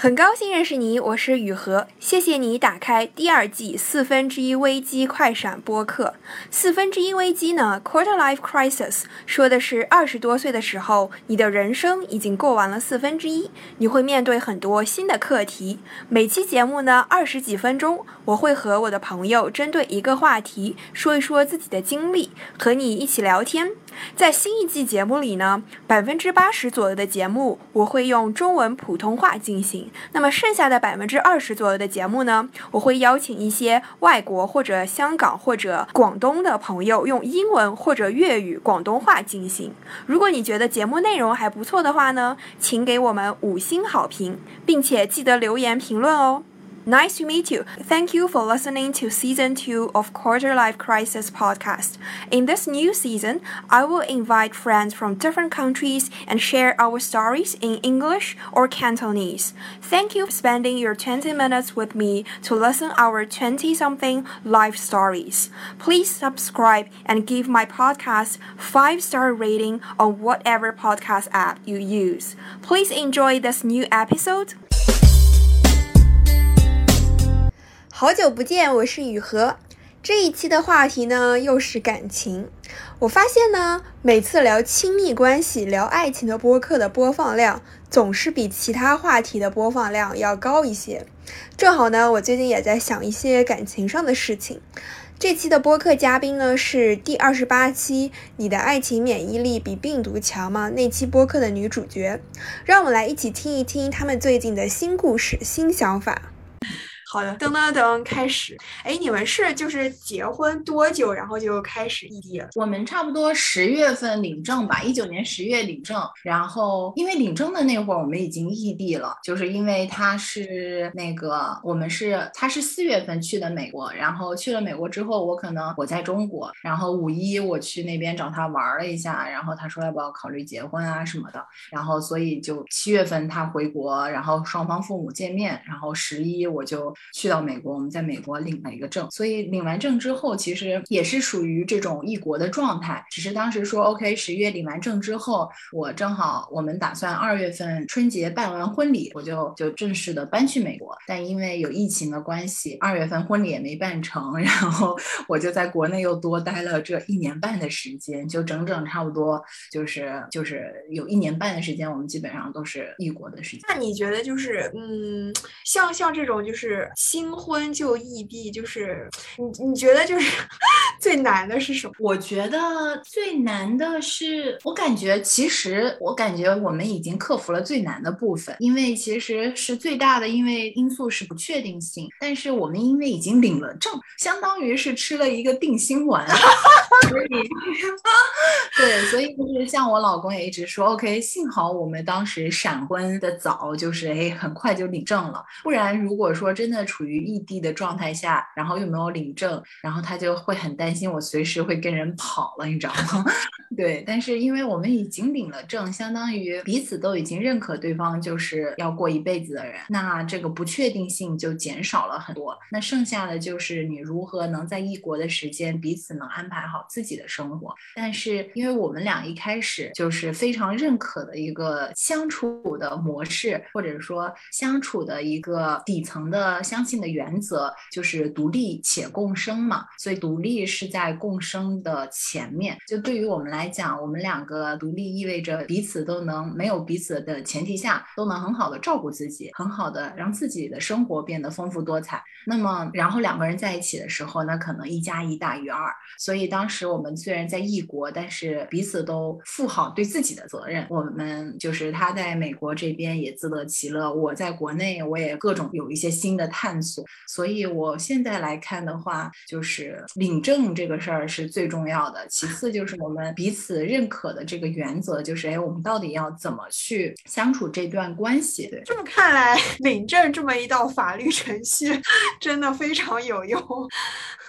很高兴认识你，我是雨禾。谢谢你打开第二季四分之一危机快闪播客。四分之一危机呢，Quarter Life Crisis，说的是二十多岁的时候，你的人生已经过完了四分之一，你会面对很多新的课题。每期节目呢，二十几分钟，我会和我的朋友针对一个话题说一说自己的经历，和你一起聊天。在新一季节目里呢，百分之八十左右的节目我会用中文普通话进行，那么剩下的百分之二十左右的节目呢，我会邀请一些外国或者香港或者广东的朋友用英文或者粤语广东话进行。如果你觉得节目内容还不错的话呢，请给我们五星好评，并且记得留言评论哦。Nice to meet you. Thank you for listening to season two of Quarter Life Crisis podcast. In this new season, I will invite friends from different countries and share our stories in English or Cantonese. Thank you for spending your 20 minutes with me to listen our 20 something life stories. Please subscribe and give my podcast 5 star rating on whatever podcast app you use. Please enjoy this new episode. 好久不见，我是雨禾。这一期的话题呢，又是感情。我发现呢，每次聊亲密关系、聊爱情的播客的播放量，总是比其他话题的播放量要高一些。正好呢，我最近也在想一些感情上的事情。这期的播客嘉宾呢，是第二十八期《你的爱情免疫力比病毒强吗》那期播客的女主角。让我们来一起听一听他们最近的新故事、新想法。好的，噔噔噔，开始。哎，你们是就是结婚多久，然后就开始异地了？我们差不多十月份领证吧，一九年十月领证。然后因为领证的那会儿，我们已经异地了，就是因为他是那个我们是他是四月份去的美国，然后去了美国之后，我可能我在中国，然后五一我去那边找他玩了一下，然后他说要不要考虑结婚啊什么的，然后所以就七月份他回国，然后双方父母见面，然后十一我就。去到美国，我们在美国领了一个证，所以领完证之后，其实也是属于这种异国的状态。只是当时说，OK，十一月领完证之后，我正好我们打算二月份春节办完婚礼，我就就正式的搬去美国。但因为有疫情的关系，二月份婚礼也没办成，然后 我就在国内又多待了这一年半的时间，就整整差不多就是就是有一年半的时间，我们基本上都是异国的时间。那你觉得就是嗯，像像这种就是。新婚就异地，就是你你觉得就是 最难的是什么？我觉得最难的是，我感觉其实我感觉我们已经克服了最难的部分，因为其实是最大的，因为因素是不确定性。但是我们因为已经领了证，相当于是吃了一个定心丸，所以 对，所以就是像我老公也一直说，OK，幸好我们当时闪婚的早，就是哎很快就领证了，不然如果说真的。在处于异地的状态下，然后又没有领证，然后他就会很担心我随时会跟人跑了，你知道吗？对，但是因为我们已经领了证，相当于彼此都已经认可对方就是要过一辈子的人，那这个不确定性就减少了很多。那剩下的就是你如何能在异国的时间彼此能安排好自己的生活。但是因为我们俩一开始就是非常认可的一个相处的模式，或者说相处的一个底层的相。信的原则就是独立且共生嘛，所以独立是在共生的前面。就对于我们来讲，我们两个独立意味着彼此都能没有彼此的前提下，都能很好的照顾自己，很好的让自己的生活变得丰富多彩。那么，然后两个人在一起的时候，那可能一加一大于二。所以当时我们虽然在异国，但是彼此都负好对自己的责任。我们就是他在美国这边也自得其乐，我在国内我也各种有一些新的探。索，所以我现在来看的话，就是领证这个事儿是最重要的。其次就是我们彼此认可的这个原则，就是哎，我们到底要怎么去相处这段关系？对，这么看来，领证这么一道法律程序真的非常有用。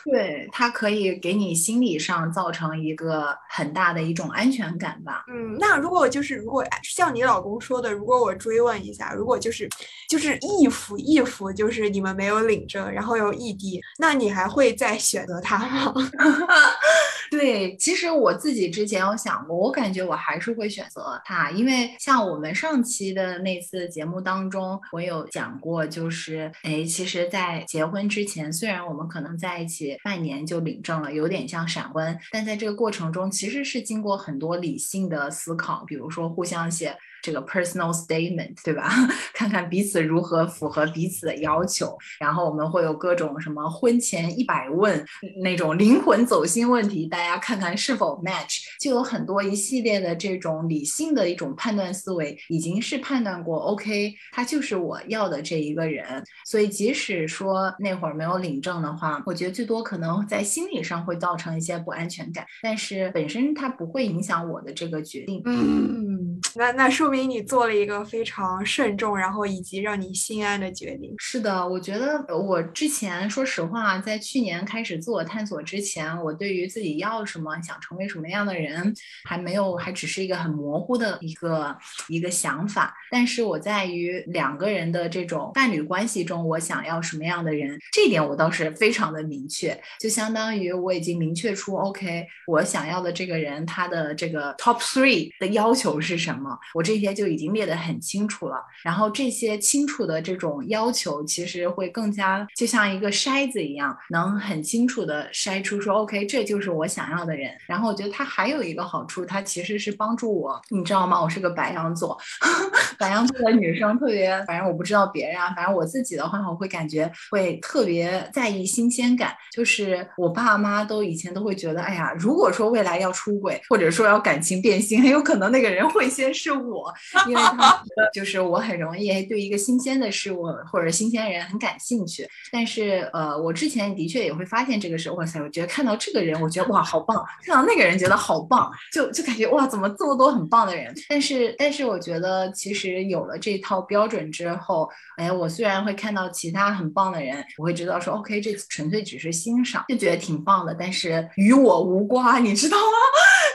对，它可以给你心理上造成一个很大的一种安全感吧。嗯，那如果就是如果像你老公说的，如果我追问一下，如果就是就是异服异服，就是你们没有领证，然后又异地，那你还会再选择他吗？对，其实我自己之前有想过，我感觉我还是会选择他，因为像我们上期的那次节目当中，我有讲过，就是哎，其实，在结婚之前，虽然我们可能在一起半年就领证了，有点像闪婚，但在这个过程中，其实是经过很多理性的思考，比如说互相写。这个 personal statement 对吧？看看彼此如何符合彼此的要求，然后我们会有各种什么婚前一百问那种灵魂走心问题，大家看看是否 match，就有很多一系列的这种理性的一种判断思维，已经是判断过 OK，他就是我要的这一个人。所以即使说那会儿没有领证的话，我觉得最多可能在心理上会造成一些不安全感，但是本身它不会影响我的这个决定。嗯，那那说。明你做了一个非常慎重，然后以及让你心安的决定。是的，我觉得我之前说实话，在去年开始自我探索之前，我对于自己要什么、想成为什么样的人，还没有，还只是一个很模糊的一个一个想法。但是我在于两个人的这种伴侣关系中，我想要什么样的人，这点我倒是非常的明确，就相当于我已经明确出，OK，我想要的这个人，他的这个 top three 的要求是什么，什么我这。些就已经列得很清楚了，然后这些清楚的这种要求，其实会更加就像一个筛子一样，能很清楚的筛出说，OK，这就是我想要的人。然后我觉得它还有一个好处，它其实是帮助我，你知道吗？我是个白羊座，白羊座的女生特别，反正我不知道别人啊，反正我自己的话，我会感觉会特别在意新鲜感。就是我爸妈都以前都会觉得，哎呀，如果说未来要出轨，或者说要感情变心，很有可能那个人会先是我。因为他觉得 就是我很容易对一个新鲜的事物或者新鲜人很感兴趣，但是呃，我之前的确也会发现这个事哇塞，我觉得看到这个人，我觉得哇好棒，看到那个人觉得好棒，就就感觉哇怎么这么多很棒的人？但是但是我觉得其实有了这套标准之后，哎，我虽然会看到其他很棒的人，我会知道说 OK，这纯粹只是欣赏，就觉得挺棒的，但是与我无关，你知道吗？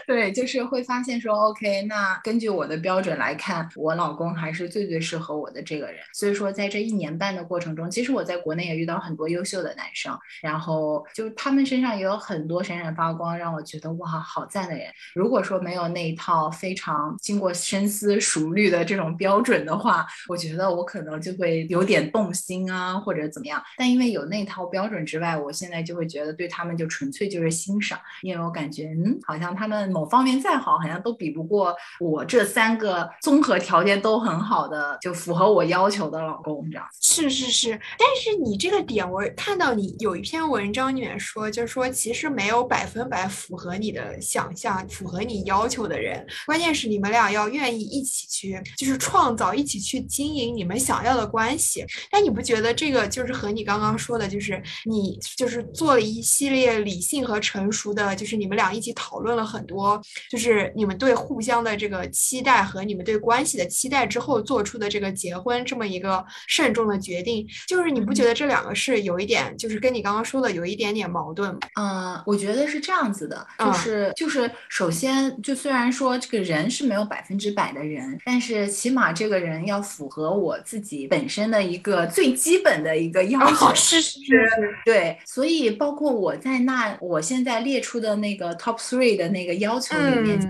对，就是会发现说，OK，那根据我的标准来看，我老公还是最最适合我的这个人。所以说，在这一年半的过程中，其实我在国内也遇到很多优秀的男生，然后就他们身上也有很多闪闪发光，让我觉得哇，好赞的人。如果说没有那一套非常经过深思熟虑的这种标准的话，我觉得我可能就会有点动心啊，或者怎么样。但因为有那套标准之外，我现在就会觉得对他们就纯粹就是欣赏，因为我感觉嗯，好像他们。某方面再好，好像都比不过我这三个综合条件都很好的，就符合我要求的老公这样。是是是，但是你这个点，我看到你有一篇文章里面说，就是说其实没有百分百符合你的想象、符合你要求的人，关键是你们俩要愿意一起去，就是创造、一起去经营你们想要的关系。但你不觉得这个就是和你刚刚说的，就是你就是做了一系列理性和成熟的，就是你们俩一起讨论了很多。就是你们对互相的这个期待和你们对关系的期待之后做出的这个结婚这么一个慎重的决定，就是你不觉得这两个是有一点，就是跟你刚刚说的有一点点矛盾吗？嗯，我觉得是这样子的，就是就是首先就虽然说这个人是没有百分之百的人，但是起码这个人要符合我自己本身的一个最基本的一个要求，是是是，对，所以包括我在那我现在列出的那个 top three 的那个要。要求里面，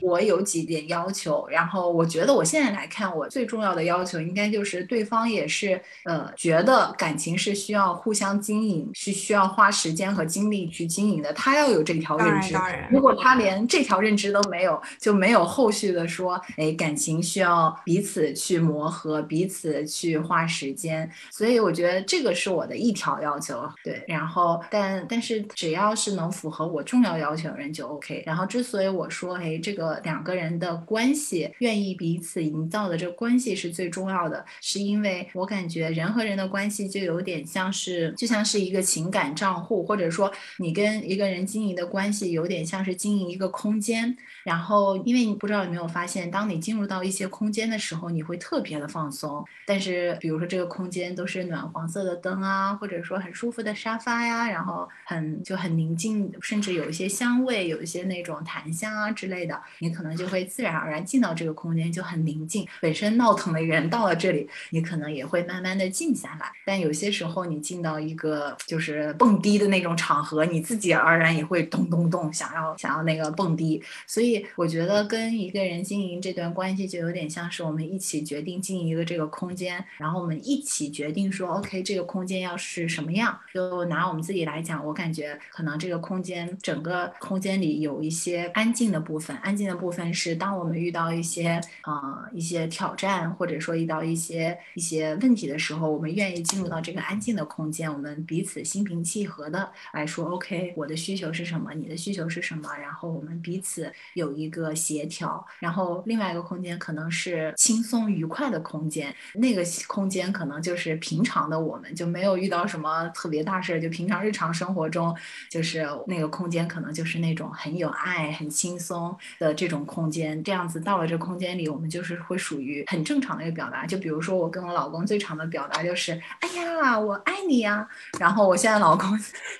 我有几点要求，然后我觉得我现在来看，我最重要的要求应该就是对方也是呃，觉得感情是需要互相经营，是需要花时间和精力去经营的。他要有这条认知，如果他连这条认知都没有，就没有后续的说，哎，感情需要彼此去磨合，彼此去花时间。所以我觉得这个是我的一条要求，对。然后，但但是只要是能符合我重要要求的人就 OK。然后之所以我说，哎，这个两个人的关系，愿意彼此营造的这个关系是最重要的，是因为我感觉人和人的关系就有点像是，就像是一个情感账户，或者说你跟一个人经营的关系有点像是经营一个空间。然后，因为你不知道有没有发现，当你进入到一些空间的时候，你会特别的放松。但是，比如说这个空间都是暖黄色的灯啊，或者说很舒服的沙发呀，然后很就很宁静，甚至有一些香味，有一些那种檀。檀香啊之类的，你可能就会自然而然进到这个空间，就很宁静。本身闹腾的人到了这里，你可能也会慢慢的静下来。但有些时候，你进到一个就是蹦迪的那种场合，你自己而然也会咚咚咚想要想要那个蹦迪。所以我觉得跟一个人经营这段关系，就有点像是我们一起决定经营一个这个空间，然后我们一起决定说，OK，这个空间要是什么样。就拿我们自己来讲，我感觉可能这个空间整个空间里有一些安静的部分，安静的部分是当我们遇到一些呃一些挑战，或者说遇到一些一些问题的时候，我们愿意进入到这个安静的空间，我们彼此心平气和的来说，OK，我的需求是什么，你的需求是什么，然后我们彼此有一个协调，然后另外一个空间可能是轻松愉快的空间，那个空间可能就是平常的我们就没有遇到什么特别大事，就平常日常生活中，就是那个空间可能就是那种很有爱、很轻松的这种空间，这样子到了这空间里，我们就是会属于很正常的一个表达，就比如说我跟我老公最常的表达就是，哎呀，我爱你呀，然后我现在老公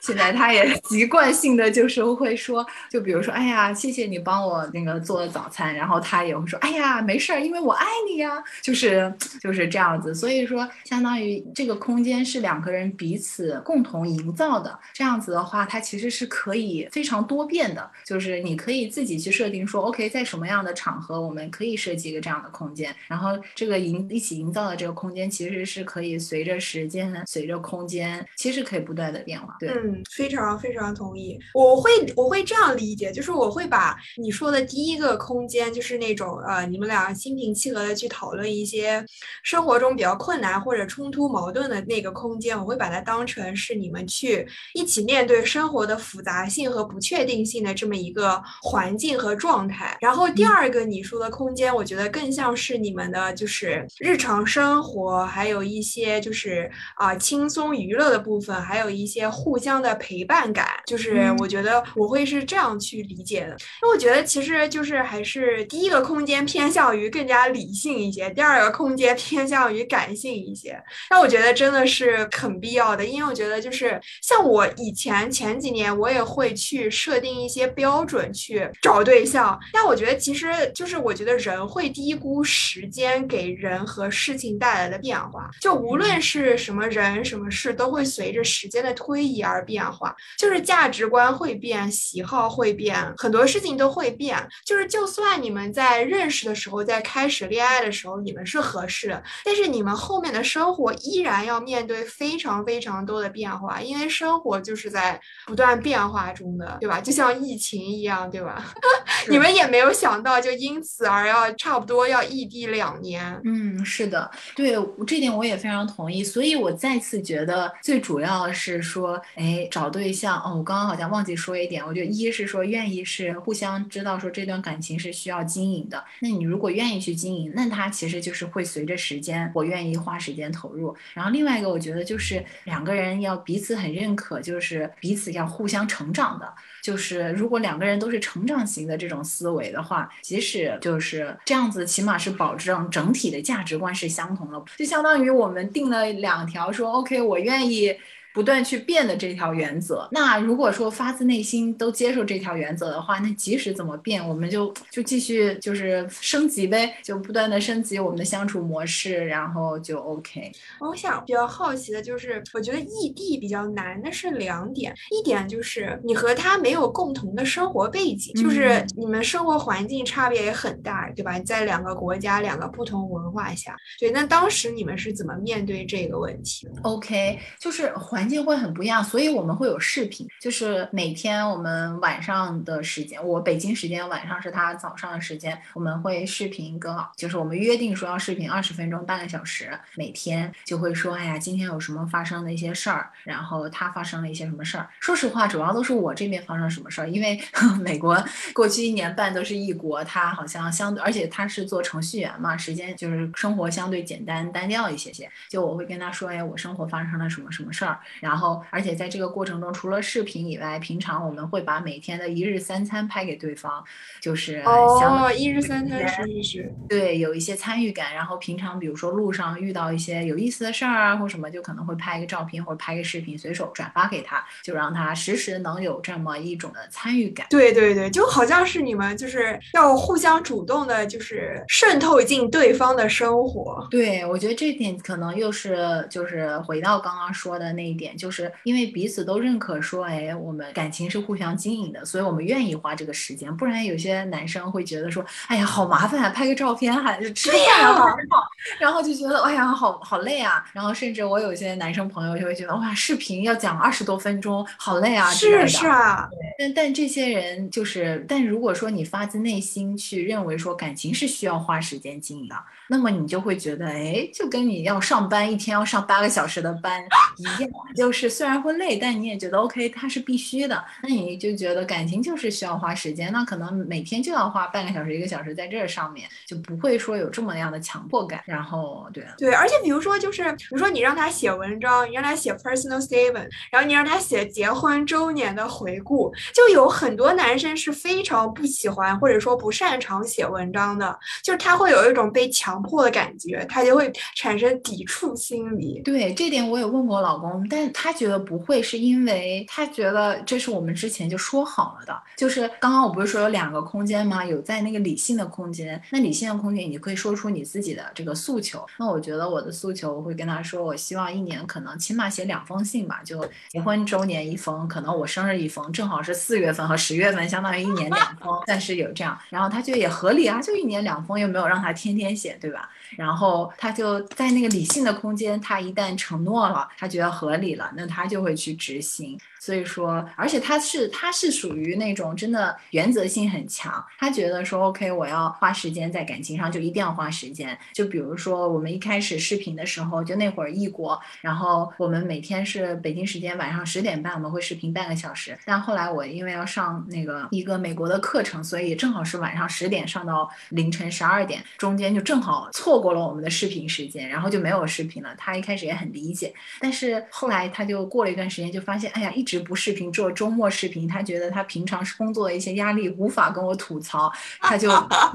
现在他也习惯性的就是会说，就比如说，哎呀，谢谢你帮我那个做早餐，然后他也会说，哎呀，没事儿，因为我爱你呀，就是就是这样子，所以说相当于这个空间是两个人彼此共同营造的，这样子的话，它其实是可以非常多变的，就是你可以自己去设定说，OK，在什么样的场合我们可以设计一个这样的空间，然后这个营一起营造的这个空间其实是可以随着时间、随着空间，其实可以不断的变化。对，嗯，非常非常同意。我会我会这样理解，就是我会把你说的第一个空间，就是那种呃，你们俩心平气和的去讨论一些生活中比较困难或者冲突矛盾的那个空间，我会把它当成是你们去一起面对生活的复杂性和不确定性的这么一个环境和状态。然后第二个你说的空间，我觉得更像是你们的就是日常生活，还有一些就是啊轻松娱乐的部分，还有一些互相的陪伴感。就是我觉得我会是这样去理解的，因为我觉得其实就是还是第一个空间偏向于更加理性一些，第二个空间偏向于感性一些。那我觉得真的是很必要的，因为我觉得就是像我以前前几年，我也会去设定一些标准去找对象。但我觉得其实就是我觉得人会低估时间给人和事情带来的变化，就无论是什么人什么事，都会随着时间的推移而变化。就是价值观会变，喜好会变，很多事情都会变。就是就算你们在认识的时候，在开始恋爱的时候，你们是合适的，但是你们后面的生活依然要面对非常非常多的变化，因为生活就是在不断变化中的，对吧？就像疫情一样，对吧？你们也没有想到，就因此而要差不多要异地两年。嗯，是的，对这点我也非常同意。所以我再次觉得，最主要是说，哎，找对象哦，我刚刚好像忘记说一点，我觉得一是说愿意是互相知道说这段感情是需要经营的。那你如果愿意去经营，那它其实就是会随着时间，我愿意花时间投入。然后另外一个，我觉得就是两个人要彼此很认可，就是彼此要互相成长的。就是如果两个人都是成长型的这种思维的话，即使就是这样子，起码是保证整体的价值观是相同的，就相当于我们定了两条，说 OK，我愿意。不断去变的这条原则，那如果说发自内心都接受这条原则的话，那即使怎么变，我们就就继续就是升级呗，就不断的升级我们的相处模式，然后就 OK。我想比较好奇的就是，我觉得异地比较难的是两点，一点就是你和他没有共同的生活背景，就是你们生活环境差别也很大，对吧？在两个国家、两个不同文化下，对，那当时你们是怎么面对这个问题？OK，就是环。环境会很不一样，所以我们会有视频，就是每天我们晚上的时间，我北京时间晚上是他早上的时间，我们会视频跟，就是我们约定说要视频二十分钟，半个小时，每天就会说，哎呀，今天有什么发生的一些事儿，然后他发生了一些什么事儿。说实话，主要都是我这边发生什么事儿，因为 美国过去一年半都是异国，他好像相对，而且他是做程序员嘛，时间就是生活相对简单单调一些些。就我会跟他说，哎，我生活发生了什么什么事儿。然后而且在这个过程中，除了视频以外，平常我们会把每天的一日三餐拍给对方，就是哦，一日三餐是是是，对，有一些参与感。然后平常比如说路上遇到一些有意思的事儿啊或什么，就可能会拍一个照片或者拍个视频，随手转发给他，就让他时时能有这么一种的参与感。对对对，就好像是你们就是要互相主动的，就是渗透进对方的生活。对，我觉得这点可能又是就是回到刚刚说的那一点，就是因为彼此都认可说，哎，我们感情是互相经营的，所以我们愿意花这个时间。不然有些男生会觉得说，哎呀，好麻烦啊，拍个照片还是吃饭啊，然后就觉得，哎呀，好好累啊。然后甚至我有些男生朋友就会觉得，哇，视频要讲二十多分钟，好累啊。是是啊，但但这些人就是，但如果说你发自内心去认为说感情是需要花时间经营的。那么你就会觉得，哎，就跟你要上班一天要上八个小时的班一样，就是虽然会累，但你也觉得 OK，它是必须的。那你就觉得感情就是需要花时间，那可能每天就要花半个小时、一个小时在这上面，就不会说有这么样的强迫感。然后，对对，而且比如说，就是比如说你让他写文章，你让他写 personal statement，然后你让他写结婚周年的回顾，就有很多男生是非常不喜欢或者说不擅长写文章的，就是他会有一种被强。迫的感觉，他就会产生抵触心理。对这点，我也问过我老公，但是他觉得不会，是因为他觉得这是我们之前就说好了的。就是刚刚我不是说有两个空间吗？有在那个理性的空间，那理性的空间你可以说出你自己的这个诉求。那我觉得我的诉求，我会跟他说，我希望一年可能起码写两封信吧，就结婚周年一封，可能我生日一封，正好是四月份和十月份，相当于一年两封，但是有这样，然后他觉得也合理啊，就一年两封，又没有让他天天写，对吧？然后他就在那个理性的空间，他一旦承诺了，他觉得合理了，那他就会去执行。所以说，而且他是他是属于那种真的原则性很强，他觉得说 OK，我要花时间在感情上，就一定要花时间。就比如说我们一开始视频的时候，就那会儿异国，然后我们每天是北京时间晚上十点半我们会视频半个小时，但后来我因为要上那个一个美国的课程，所以正好是晚上十点上到凌晨十二点，中间就正好错过了我们的视频时间，然后就没有视频了。他一开始也很理解，但是后来他就过了一段时间就发现，哎呀，一。直不视频做周末视频，他觉得他平常是工作的一些压力无法跟我吐槽，他就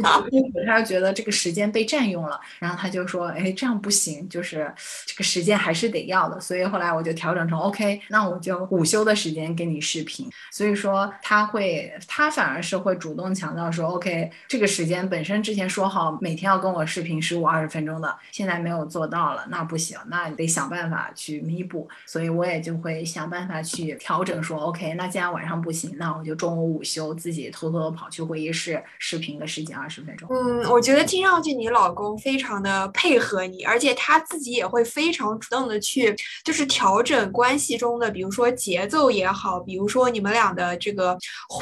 他就觉得这个时间被占用了，然后他就说，哎，这样不行，就是这个时间还是得要的，所以后来我就调整成 OK，那我就午休的时间给你视频，所以说他会他反而是会主动强调说 OK，这个时间本身之前说好每天要跟我视频十五二十分钟的，现在没有做到了，那不行，那得想办法去弥补，所以我也就会想办法去。调整说 OK，那既然晚上不行，那我就中午午休，自己偷偷的跑去会议室视频个十几二十分钟。嗯，我觉得听上去你老公非常的配合你，而且他自己也会非常主动的去，就是调整关系中的，比如说节奏也好，比如说你们俩的这个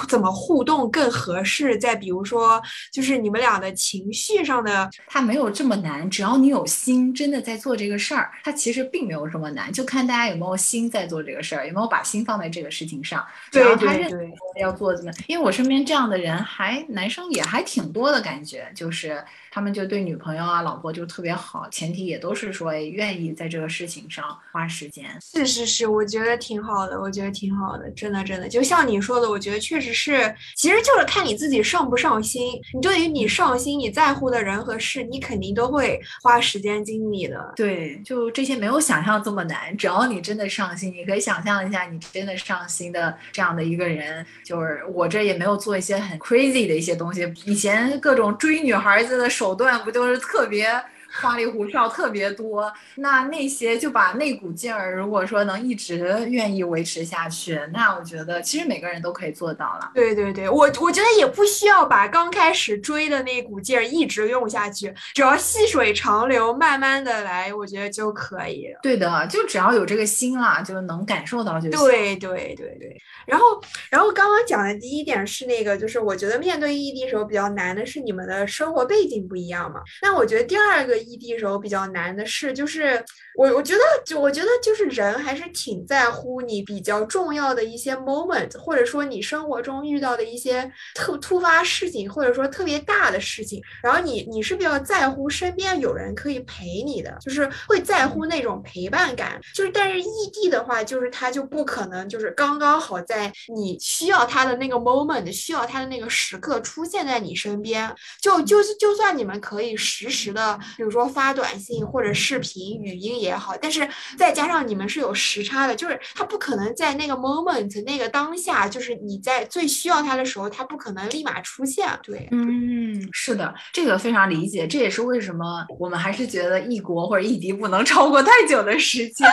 怎么互动更合适，再比如说就是你们俩的情绪上的，他没有这么难，只要你有心，真的在做这个事儿，他其实并没有这么难，就看大家有没有心在做这个事儿，有没有把心放。在这个事情上，然后他认为要做怎么？因为我身边这样的人还男生也还挺多的感觉，就是。他们就对女朋友啊、老婆就特别好，前提也都是说愿意在这个事情上花时间。是是是，我觉得挺好的，我觉得挺好的，真的真的，就像你说的，我觉得确实是，其实就是看你自己上不上心。你对于你上心、你在乎的人和事，你肯定都会花时间精力的。对，就这些没有想象这么难，只要你真的上心，你可以想象一下，你真的上心的这样的一个人，就是我这也没有做一些很 crazy 的一些东西，以前各种追女孩子的手。手段不就是特别花里胡哨，特别多？那那些就把那股劲儿，如果说能一直愿意维持下去，那我觉得其实每个人都可以做到了。对对对，我我觉得也不需要把刚开始追的那股劲儿一直用下去，只要细水长流，慢慢的来，我觉得就可以了。对的，就只要有这个心啦，就能感受到就行。对对对对。然后，然后刚刚讲的第一点是那个，就是我觉得面对异地时候比较难的是你们的生活背景不一样嘛。那我觉得第二个异地时候比较难的事，就是我我觉得就我觉得就是人还是挺在乎你比较重要的一些 moment，或者说你生活中遇到的一些特突发事情，或者说特别大的事情，然后你你是比较在乎身边有人可以陪你的，就是会在乎那种陪伴感。就是但是异地的话，就是他就不可能就是刚刚好在你需要他的那个 moment，需要他的那个时刻出现在你身边，就就是就算你们可以实时的，比如说发短信或者视频、语音也好，但是再加上你们是有时差的，就是他不可能在那个 moment 那个当下，就是你在最需要他的时候，他不可能立马出现。对，嗯，是的，这个非常理解，这也是为什么我们还是觉得异国或者异地不能超过太久的时间，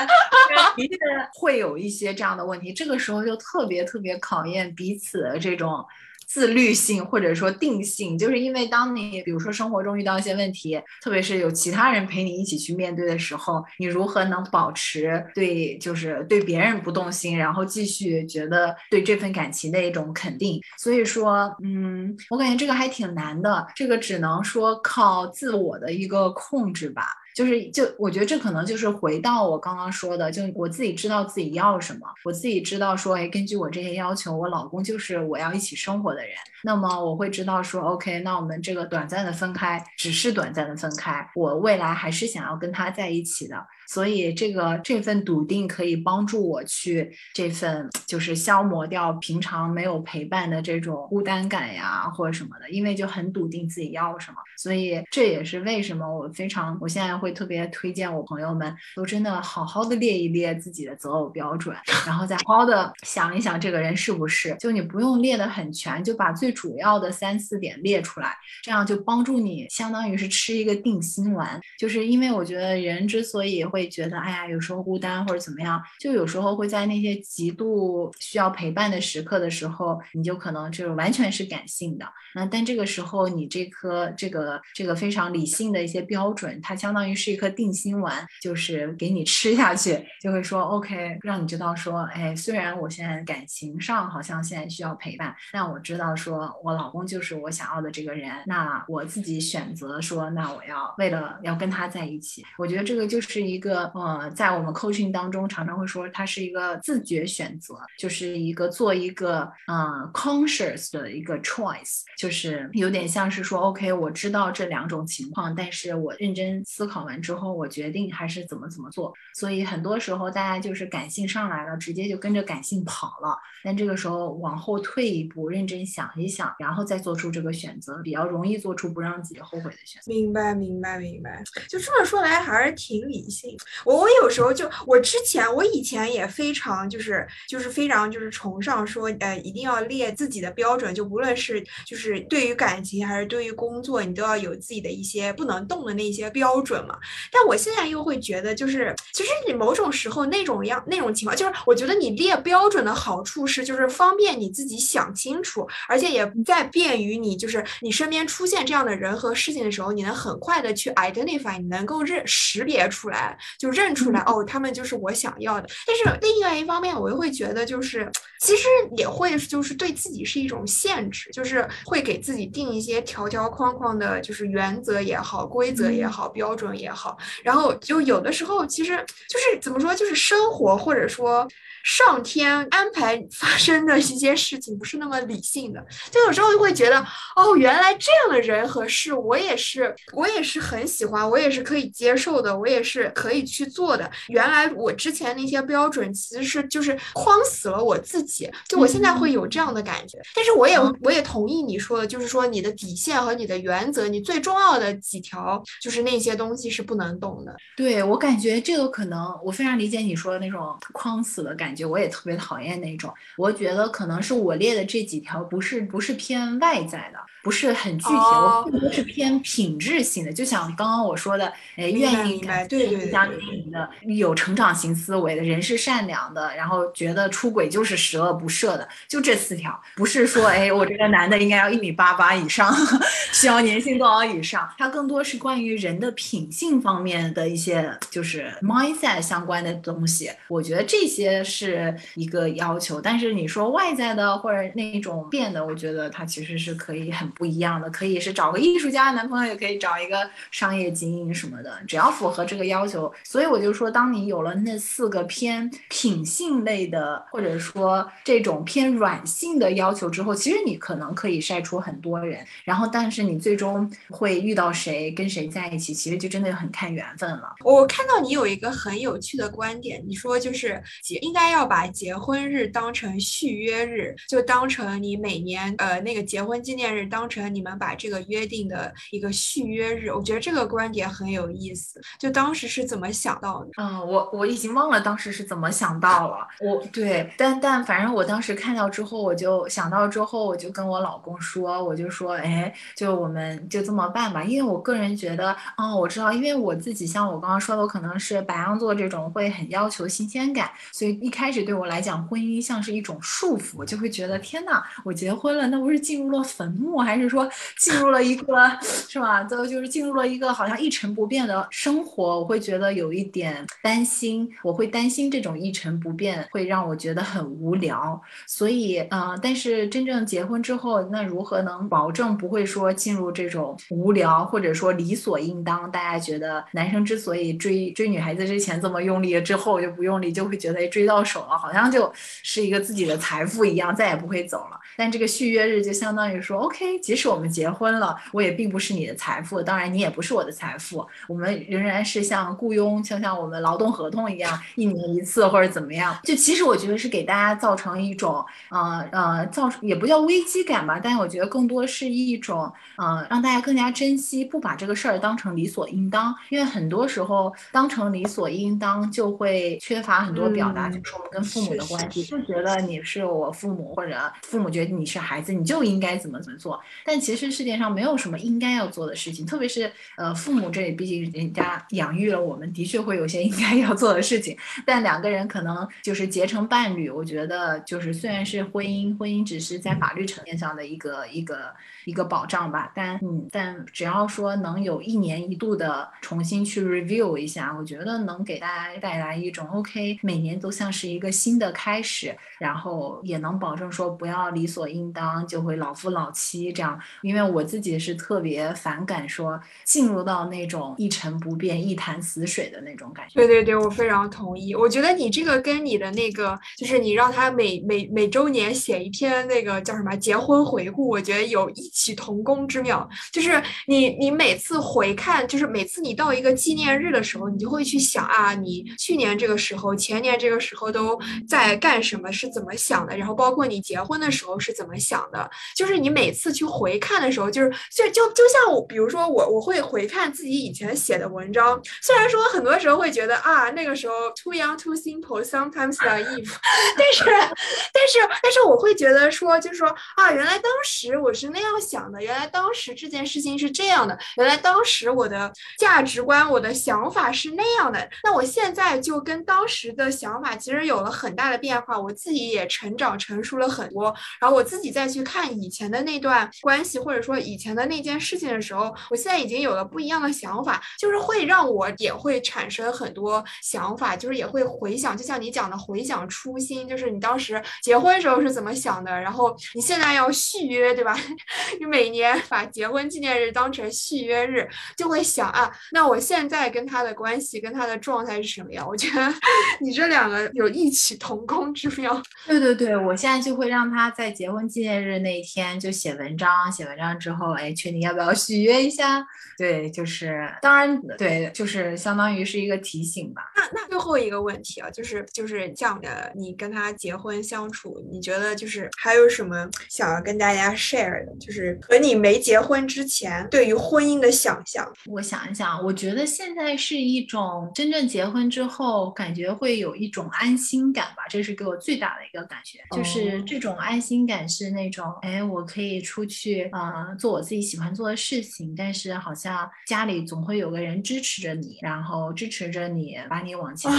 的确会有一些这样的问题，这个时候就特别特别考验彼此的这种。自律性或者说定性，就是因为当你比如说生活中遇到一些问题，特别是有其他人陪你一起去面对的时候，你如何能保持对就是对别人不动心，然后继续觉得对这份感情的一种肯定？所以说，嗯，我感觉这个还挺难的，这个只能说靠自我的一个控制吧。就是就我觉得这可能就是回到我刚刚说的，就我自己知道自己要什么，我自己知道说，哎，根据我这些要求，我老公就是我要一起生活的人，那么我会知道说，OK，那我们这个短暂的分开只是短暂的分开，我未来还是想要跟他在一起的。所以这个这份笃定可以帮助我去这份就是消磨掉平常没有陪伴的这种孤单感呀，或者什么的，因为就很笃定自己要什么。所以这也是为什么我非常我现在会特别推荐我朋友们都真的好好的列一列自己的择偶标准，然后再好好的想一想这个人是不是。就你不用列的很全，就把最主要的三四点列出来，这样就帮助你相当于是吃一个定心丸。就是因为我觉得人之所以会会觉得，哎呀，有时候孤单或者怎么样，就有时候会在那些极度需要陪伴的时刻的时候，你就可能就是完全是感性的。那但这个时候，你这颗这个这个非常理性的一些标准，它相当于是一颗定心丸，就是给你吃下去，就会说 OK，让你知道说，哎，虽然我现在感情上好像现在需要陪伴，但我知道说我老公就是我想要的这个人。那我自己选择说，那我要为了要跟他在一起，我觉得这个就是一个。个呃，在我们 coaching 当中，常常会说它是一个自觉选择，就是一个做一个呃 conscious 的一个 choice，就是有点像是说，OK，我知道这两种情况，但是我认真思考完之后，我决定还是怎么怎么做。所以很多时候大家就是感性上来了，直接就跟着感性跑了。但这个时候往后退一步，认真想一想，然后再做出这个选择，比较容易做出不让自己后悔的选择。明白，明白，明白。就这么说来，还是挺理性。我我有时候就我之前我以前也非常就是就是非常就是崇尚说呃一定要列自己的标准，就无论是就是对于感情还是对于工作，你都要有自己的一些不能动的那些标准嘛。但我现在又会觉得，就是其实你某种时候那种样那种情况，就是我觉得你列标准的好处是，就是方便你自己想清楚，而且也不再便于你就是你身边出现这样的人和事情的时候，你能很快的去 identify，你能够认识别出来，就认。出来哦，他们就是我想要的。但是另外一方面，我又会觉得，就是其实也会就是对自己是一种限制，就是会给自己定一些条条框框的，就是原则也好，规则也好，标准也好。然后就有的时候，其实就是怎么说，就是生活或者说。上天安排发生的一些事情不是那么理性的，就有时候就会觉得，哦，原来这样的人和事，我也是，我也是很喜欢，我也是可以接受的，我也是可以去做的。原来我之前那些标准其实是就是框死了我自己，就我现在会有这样的感觉。但是我也我也同意你说的，就是说你的底线和你的原则，你最重要的几条就是那些东西是不能动的。对我感觉这个可能我非常理解你说的那种框死的。感觉我也特别讨厌那种，我觉得可能是我列的这几条不是不是偏外在的。不是很具体，我更多是偏品质性的。就像刚刚我说的，哎，愿意感对家庭的，有成长型思维的人是善良的，然后觉得出轨就是十恶不赦的，就这四条。不是说，哎，我这个男的应该要一米八八以上，需要年薪多少以上？它更多是关于人的品性方面的一些，就是 mindset 相关的东西。我觉得这些是一个要求。但是你说外在的或者那种变的，我觉得它其实是可以很。不一样的，可以是找个艺术家男朋友，也可以找一个商业精英什么的，只要符合这个要求。所以我就说，当你有了那四个偏品性类的，或者说这种偏软性的要求之后，其实你可能可以筛出很多人。然后，但是你最终会遇到谁，跟谁在一起，其实就真的很看缘分了。我看到你有一个很有趣的观点，你说就是结应该要把结婚日当成续约日，就当成你每年呃那个结婚纪念日，当成你们把这个约定的一个续约日。我觉得这个观点很有意思。就当时是怎么想到的？嗯，我我已经忘了当时是怎么想到了。我对，但但反正我当时看到之后，我就想到之后，我就跟我老公说，我就说，哎，就我们就这么办吧。因为我个人觉得，哦，我知道，因为我自己像我刚刚说的，我可能是白羊座这种会很要求新鲜感，所以一开始对我来讲，婚姻像是一种束缚，就会觉得天呐，我结婚了，那不是进入了坟墓，还还是说进入了一个 是吧？都就是进入了一个好像一成不变的生活，我会觉得有一点担心，我会担心这种一成不变会让我觉得很无聊。所以，嗯，但是真正结婚之后，那如何能保证不会说进入这种无聊，或者说理所应当？大家觉得男生之所以追追女孩子之前这么用力，之后就不用力，就会觉得追到手了，好像就是一个自己的财富一样，再也不会走了。但这个续约日就相当于说，OK，即使我们结婚了，我也并不是你的财富，当然你也不是我的财富，我们仍然是像雇佣，就像我们劳动合同一样，一年一次或者怎么样。就其实我觉得是给大家造成一种，呃呃，造成也不叫危机感吧，但是我觉得更多是一种，呃，让大家更加珍惜，不把这个事儿当成理所应当，因为很多时候当成理所应当就会缺乏很多表达，就是我们跟父母的关系，就觉得你是我父母，或者父母觉得你是孩子，你就应该怎么怎么做。但其实世界上没有什么应该要做的事情，特别是呃父母这里，毕竟人家养育了我们，的确会有些应该要做的事情。但两个人可能就是结成伴侣，我觉得就是虽然是婚姻，婚姻只是在法律层面上的一个一个一个保障吧，但嗯，但只要说能有一年一度的重新去 review 一下，我觉得能给大家带来一种 OK，每年都像是一个新的开始，然后也能保证说不要理所应当就会老夫老妻这样，因为我自己是特别反感说进入到那种一成不变、一潭死水的那种感觉。对对对，我非常同意。我觉得你这个跟你的那个，就是你让他每每每周年写一篇那个叫什么结婚回顾，我觉得有异曲同工之妙。就是你你每次回看，就是每次你到一个纪念日的时候，你就会去想啊，你去年这个时候、前年这个时候都在干什么，是怎么想的？然后包括你结婚的时候是怎么想的？就是你每次去回看的时候，就是就就就像我，比如说我我会回看自己以前写的文章，虽然说很多时候会觉得啊，那个时候 too young too simple sometimes naive，但是但是但是我会觉得说，就是说啊，原来当时我是那样想的，原来当时这件事情是这样的，原来当时我的价值观、我的想法是那样的，那我现在就跟当时的想法其实有了很大的变化，我自己也成长成熟了很多，然后我自己再去看以前的那段关系，或者说以前的那件事情的时候，我现在已经有了不一样的想法，就是会让我也会产生很多想法，就是也会回想，就像你讲的回想初心，就是你当时结婚时候是怎么想的，然后你现在要续约，对吧？你每年把结婚纪念日当成续约日，就会想啊，那我现在跟他的关系跟他的状态是什么样？我觉得 你这两个有异曲同工之妙。对对对，我现在就会让他在结婚纪念日那一天就写文章，写文章之后，哎，确定要不要续约一下？对，就是当然，对，就是相当于是一个提醒吧。那那最后一个问题啊，就是就是这样的，你跟他结婚相处，你觉得就是还有什么想要跟大家 share 的？就是和你没结婚之前对于婚姻的想象。我想一想，我觉得现在是一种真正结婚之后，感觉会有一种安心感吧，这是给我最大的一个感觉，就是这种安心感是那种，哎，我可以出去啊，做我自己喜欢做的事情，但是好像家里总会有个人支持着你，然后支持着你，把你往前走。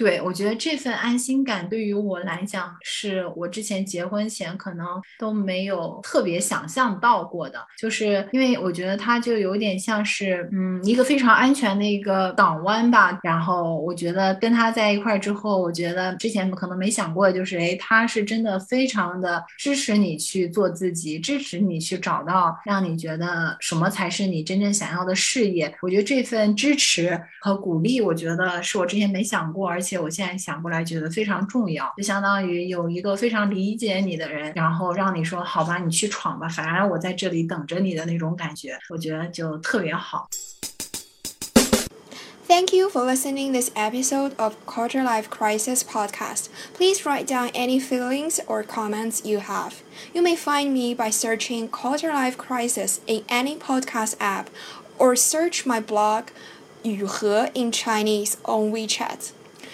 对，我觉得这份安心感对于我来讲，是我之前结婚前可能都没有特别想象到过的。就是因为我觉得他就有点像是，嗯，一个非常安全的一个港湾吧。然后我觉得跟他在一块儿之后，我觉得之前可能没想过，就是哎，他是真的非常的支持你去做自己，支持你去找到让你觉得什么才是你真正想要的事业。我觉得这份支持和鼓励，我觉得是我之前没想过，而且。且我现在想过来，觉得非常重要，就相当于有一个非常理解你的人，然后让你说好吧，你去闯吧，反而我在这里等着你的那种感觉，我觉得就特别好。Thank you for listening this episode of Quarter Life Crisis podcast. Please write down any feelings or comments you have. You may find me by searching Quarter Life Crisis in any podcast app or search my blog 雨和 in Chinese on WeChat.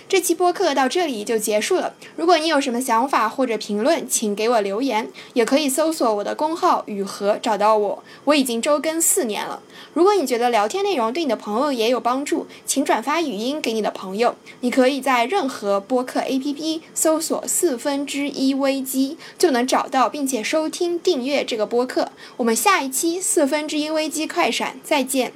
这期播客到这里就结束了。如果你有什么想法或者评论，请给我留言，也可以搜索我的公号雨禾找到我。我已经周更四年了。如果你觉得聊天内容对你的朋友也有帮助，请转发语音给你的朋友。你可以在任何播客 APP 搜索“四分之一危机”，就能找到并且收听订阅这个播客。我们下一期四分之一危机快闪再见。